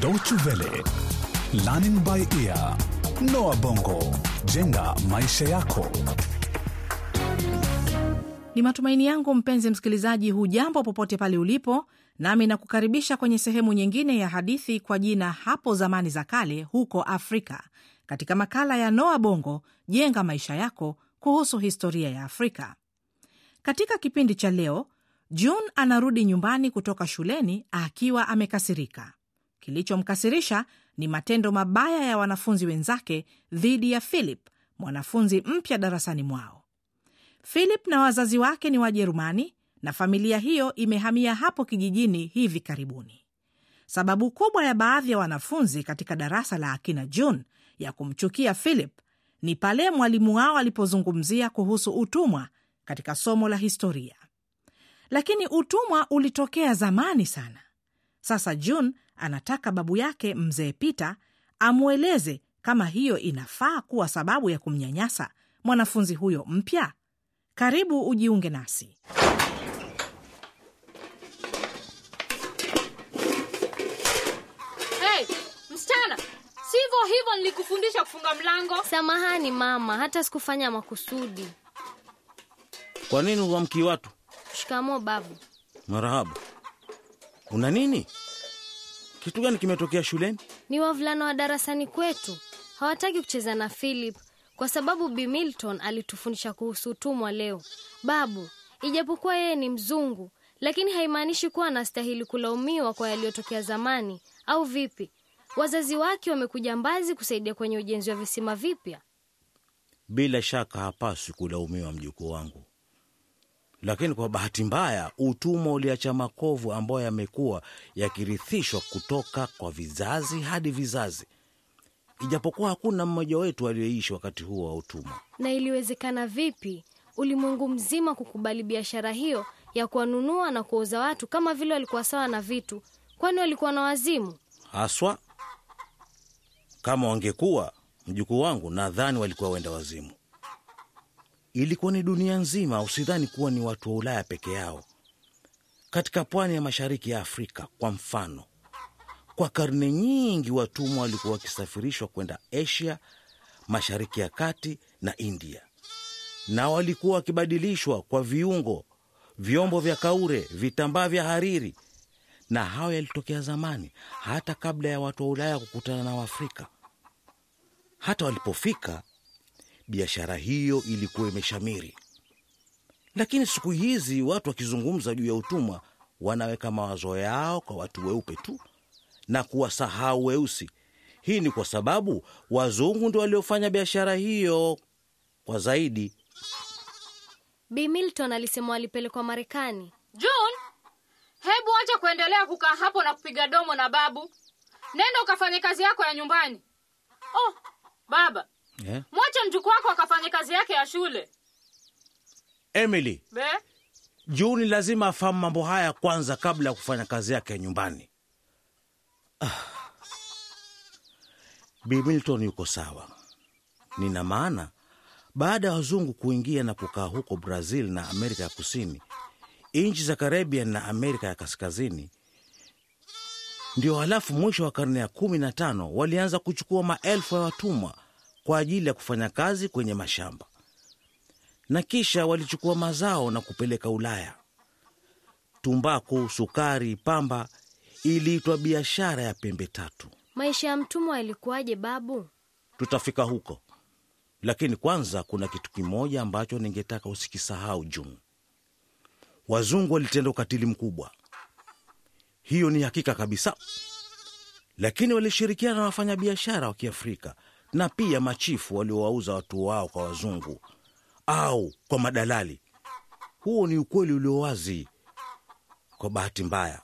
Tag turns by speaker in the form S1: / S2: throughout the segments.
S1: Deutsche Welle, Learning by Ear, Noah Bongo, jenga maisha yako.
S2: Ni matumaini yangu mpenzi msikilizaji, hujambo popote pale ulipo, nami nakukaribisha kwenye sehemu nyingine ya hadithi kwa jina hapo zamani za kale huko Afrika, katika makala ya Noa Bongo jenga maisha yako kuhusu historia ya Afrika. Katika kipindi cha leo, June anarudi nyumbani kutoka shuleni akiwa amekasirika. Kilichomkasirisha ni matendo mabaya ya wanafunzi wenzake dhidi ya Philip, mwanafunzi mpya darasani mwao. Philip na wazazi wake ni Wajerumani na familia hiyo imehamia hapo kijijini hivi karibuni. Sababu kubwa ya baadhi ya wanafunzi katika darasa la akina June ya kumchukia Philip ni pale mwalimu wao alipozungumzia kuhusu utumwa katika somo la historia. Lakini utumwa ulitokea zamani sana. Sasa June anataka babu yake mzee Peter amweleze kama hiyo inafaa kuwa sababu ya kumnyanyasa mwanafunzi huyo mpya. Karibu ujiunge nasi.
S3: Hey, msichana, sivyo hivyo nilikufundisha kufunga mlango.
S4: Samahani mama, hata sikufanya makusudi.
S5: Kwa nini huamkii watu?
S4: Shikamo babu.
S5: Marahaba. Una nini? Kitu gani kimetokea shuleni?
S4: Ni wavulana wa darasani kwetu hawataki kucheza na Philip kwa sababu Bi Milton alitufundisha kuhusu utumwa leo. Babu, ijapokuwa yeye ni mzungu, lakini haimaanishi kuwa anastahili kulaumiwa kwa yaliyotokea zamani, au vipi? Wazazi wake wamekuja Mbazi kusaidia kwenye ujenzi wa visima vipya.
S5: Bila shaka hapaswi kulaumiwa mjukuu wangu, lakini kwa bahati mbaya utumwa uliacha makovu ambayo yamekuwa yakirithishwa kutoka kwa vizazi hadi vizazi, ijapokuwa hakuna mmoja wetu aliyeishi wakati huo wa utumwa.
S4: Na iliwezekana vipi ulimwengu mzima kukubali biashara hiyo ya kuwanunua na kuuza watu kama vile walikuwa sawa na vitu? Kwani walikuwa na wazimu?
S5: Haswa kama wangekuwa mjukuu wangu, nadhani walikuwa wenda wazimu. Ilikuwa ni dunia nzima, usidhani kuwa ni watu wa Ulaya peke yao. Katika pwani ya mashariki ya Afrika kwa mfano, kwa karne nyingi watumwa walikuwa wakisafirishwa kwenda Asia, mashariki ya kati na India, na walikuwa wakibadilishwa kwa viungo, vyombo vya kaure, vitambaa vya hariri, na hayo yalitokea zamani, hata kabla ya watu wa Ulaya kukutana na Waafrika. Hata walipofika biashara hiyo ilikuwa imeshamiri. Lakini siku hizi watu wakizungumza juu ya utumwa wanaweka mawazo yao kwa watu weupe tu na kuwasahau weusi. Hii ni kwa sababu wazungu ndio waliofanya biashara hiyo kwa zaidi.
S4: Bi Milton alisema walipelekwa Marekani.
S3: June, hebu acha kuendelea kukaa hapo na kupiga domo na babu. Nenda ukafanye kazi yako ya nyumbani. Oh, baba,
S5: Eh?
S3: mwache mjukuu wako akafanye kazi yake ya shule.
S5: Emily,
S3: Be?
S5: Juni lazima afahamu mambo haya kwanza kabla ya kufanya kazi yake ya nyumbani. Ah. Bi Milton yuko sawa. Nina maana baada ya wazungu kuingia na kukaa huko Brazil na Amerika ya Kusini, nchi za Caribbean na Amerika ya Kaskazini, ndio halafu mwisho wa karne ya kumi na tano walianza kuchukua maelfu ya watumwa kwa ajili ya kufanya kazi kwenye mashamba na kisha walichukua mazao na kupeleka Ulaya. Tumbaku, sukari, pamba iliitwa biashara ya pembe tatu.
S4: Maisha ya mtumwa yalikuwaje babu?
S5: Tutafika huko, lakini kwanza kuna kitu kimoja ambacho ningetaka usikisahau, June. Wazungu walitenda ukatili mkubwa, hiyo ni hakika kabisa, lakini walishirikiana na wafanyabiashara wa Kiafrika na pia machifu waliowauza watu wao kwa wazungu au kwa madalali. Huo ni ukweli ulio wazi. Kwa bahati mbaya,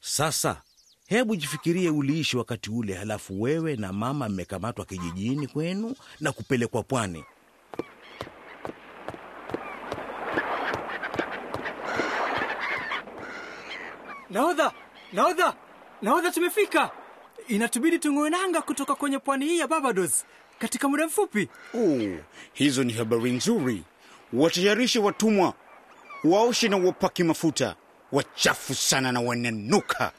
S5: sasa hebu jifikirie, uliishi wakati ule, halafu wewe na mama mmekamatwa kijijini kwenu na kupelekwa pwani.
S6: Nahodha, nahodha, nahodha, tumefika. Inatubidi tung'oe nanga kutoka kwenye pwani hii ya Barbados katika muda mfupi.
S7: Oh, hizo ni habari nzuri. Watayarishe watumwa, waoshe na wapake mafuta. Wachafu sana na wananuka.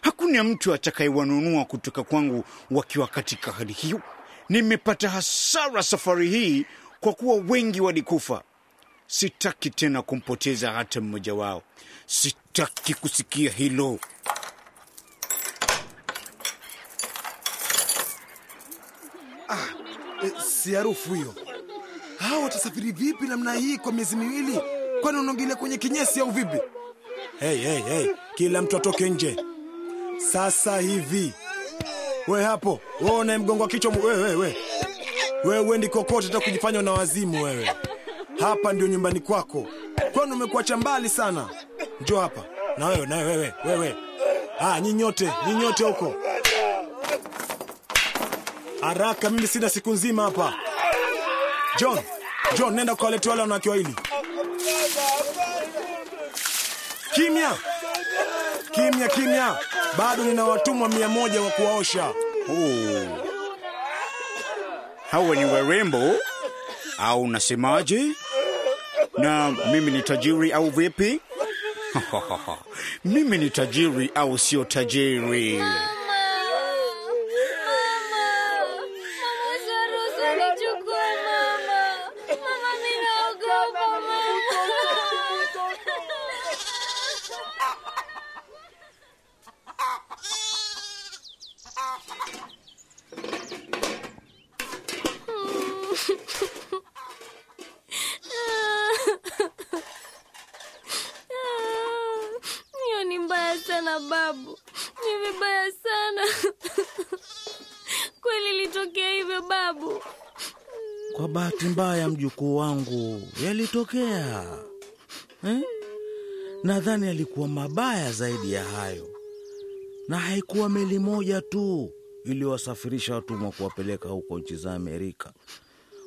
S7: Hakuna mtu atakayewanunua kutoka kwangu wakiwa katika hali hiyo. Nimepata hasara safari hii kwa kuwa wengi walikufa. Sitaki tena kumpoteza hata mmoja wao. Sitaki kusikia hilo.
S8: Si harufu hiyo. Hawa watasafiri vipi namna hii kwa miezi miwili? Kwani unaongelea kwenye kinyesi au vipi?
S9: Hey, hey, hey. Kila mtu atoke nje sasa hivi. We hapo, we mgongo wa kichwa, wewe we, we. We uendi kokote, hata kujifanya na wazimu wewe. Hapa ndio nyumbani kwako, kwani umekuacha mbali sana. Njoo hapa na wewe, na wewe, wewe. Ah, nyinyote, nyinyote huko haraka, mimi sina siku nzima hapa. John, John, nenda ukawalete wale wanawake wawili. Kimya, kimya, kimya! Bado nina watumwa mia moja wa kuwaosha.
S7: Oh. Hawa ni warembo au unasemaje? Na mimi ni tajiri au vipi? mimi ni tajiri au sio tajiri?
S4: Hiyo ni mbaya babu, ni vibaya sana kweli ilitokea hivyo babu.
S5: Kwa bahati mbaya, mjukuu wangu, yalitokea eh? Nadhani yalikuwa mabaya zaidi ya hayo, na haikuwa meli moja tu iliyowasafirisha watumwa kuwapeleka huko nchi za Amerika.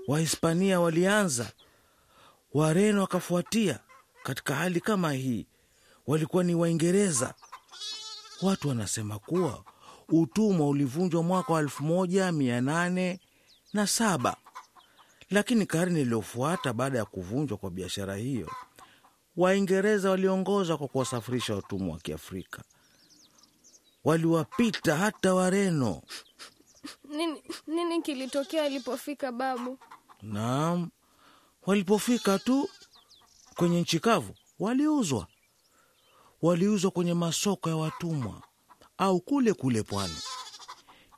S5: Wahispania walianza, Wareno wakafuatia. Katika hali kama hii, walikuwa ni Waingereza. Watu wanasema kuwa utumwa ulivunjwa mwaka wa elfu moja mia nane na saba lakini karne iliyofuata baada ya kuvunjwa kwa biashara hiyo, Waingereza waliongoza kwa kuwasafirisha watumwa wa Kiafrika. Waliwapita hata Wareno.
S4: Nini, nini kilitokea alipofika babu?
S5: Naam, walipofika tu kwenye nchi kavu waliuzwa, waliuzwa kwenye masoko ya watumwa au kule kule pwani.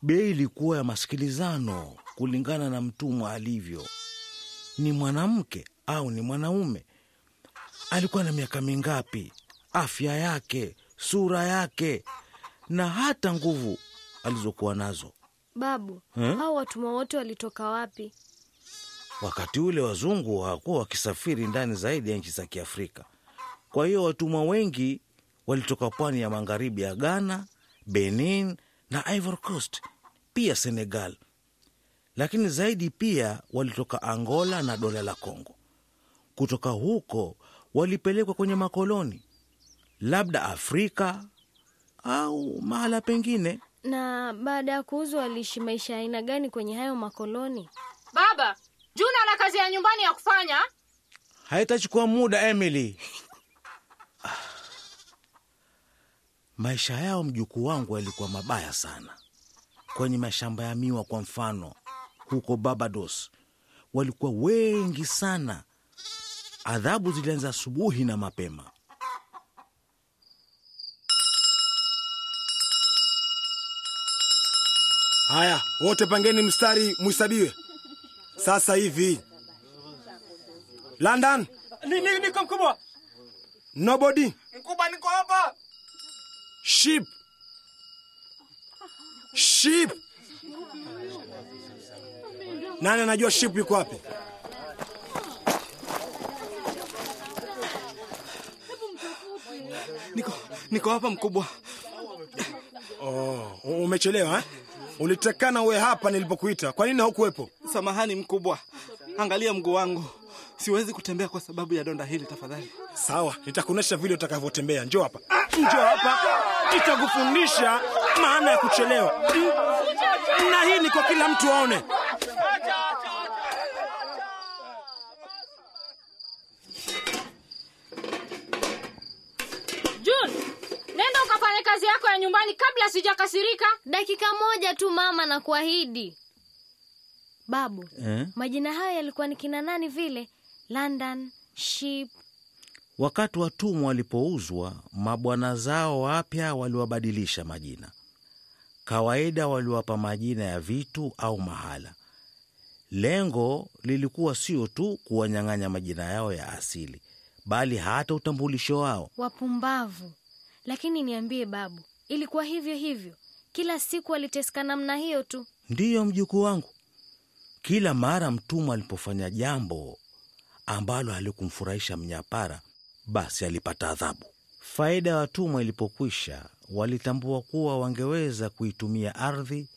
S5: Bei ilikuwa ya masikilizano kulingana na mtumwa alivyo, ni mwanamke au ni mwanaume, alikuwa na miaka mingapi, afya yake, sura yake na hata nguvu alizokuwa nazo.
S4: Babu, hao watumwa wote walitoka wapi?
S5: Wakati ule wazungu hawakuwa wakisafiri ndani zaidi ya nchi za Kiafrika. Kwa hiyo watumwa wengi walitoka pwani ya magharibi ya Ghana, Benin na Ivory Coast, pia Senegal, lakini zaidi pia walitoka Angola na dola la Congo. Kutoka huko walipelekwa kwenye makoloni, labda Afrika au mahala pengine.
S4: Na baada ya kuuzwa waliishi maisha ya aina gani kwenye hayo makoloni?
S3: Baba, Juna ana kazi ya nyumbani ya kufanya.
S5: Haitachukua muda Emily. Ah. Maisha yao mjukuu wangu yalikuwa mabaya sana. Kwenye mashamba ya miwa kwa mfano, huko Barbados walikuwa wengi sana. Adhabu zilianza asubuhi na mapema.
S9: Haya, wote pangeni mstari mwisabiwe sasa hivi. London,
S6: Ni- ni- Niko mkubwa.
S9: nobody.
S6: Mkubwa, niko hapa.
S9: Sheep. Sheep. Nani anajua sheep yuko wapi?
S6: Niko niko hapa mkubwa.
S9: Oh, umechelewa eh? Ulitekana uwe hapa nilipokuita. Kwa nini haukuwepo?
S6: Samahani mkubwa. Angalia mguu wangu. Siwezi kutembea kwa sababu ya donda hili tafadhali.
S9: Sawa, nitakuonesha vile utakavyotembea. Njoo hapa, Ah, njoo hapa, nitakufundisha maana ya kuchelewa, na hii ni kwa kila mtu aone.
S3: June, nenda ukafanye kazi kazi yako ya nyumbani kabla sijakasirika
S4: dakika moja tu mama na kuahidi babu
S5: eh?
S4: majina hayo yalikuwa ni kina nani vile london ship
S5: Wakati watumwa walipouzwa, mabwana zao wapya waliwabadilisha majina. Kawaida waliwapa majina ya vitu au mahala. Lengo lilikuwa sio tu kuwanyang'anya majina yao ya asili, bali hata utambulisho wao.
S4: wapumbavu lakini niambie babu ilikuwa hivyo hivyo kila siku waliteseka namna hiyo tu
S5: Ndiyo mjukuu wangu, kila mara mtumwa alipofanya jambo ambalo halikumfurahisha mnyapara, basi alipata adhabu. Faida ya watumwa ilipokwisha, walitambua kuwa wangeweza kuitumia ardhi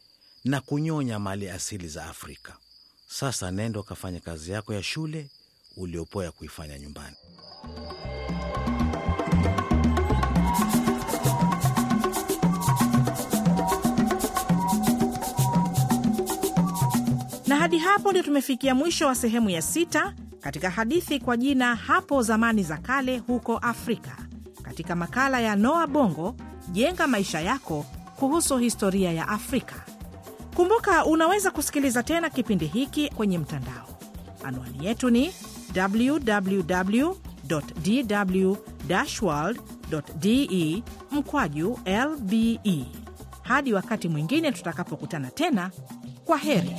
S5: na kunyonya mali asili za Afrika. Sasa nenda ukafanya kazi yako ya shule uliopoya kuifanya nyumbani.
S2: Na hadi hapo ndio tumefikia mwisho wa sehemu ya sita katika hadithi kwa jina hapo zamani za kale huko Afrika, katika makala ya Noa Bongo, jenga maisha yako kuhusu historia ya Afrika. Kumbuka, unaweza kusikiliza tena kipindi hiki kwenye mtandao. Anwani yetu ni www.dw-world.de mkwaju lbe. Hadi wakati mwingine tutakapokutana tena, kwa heri.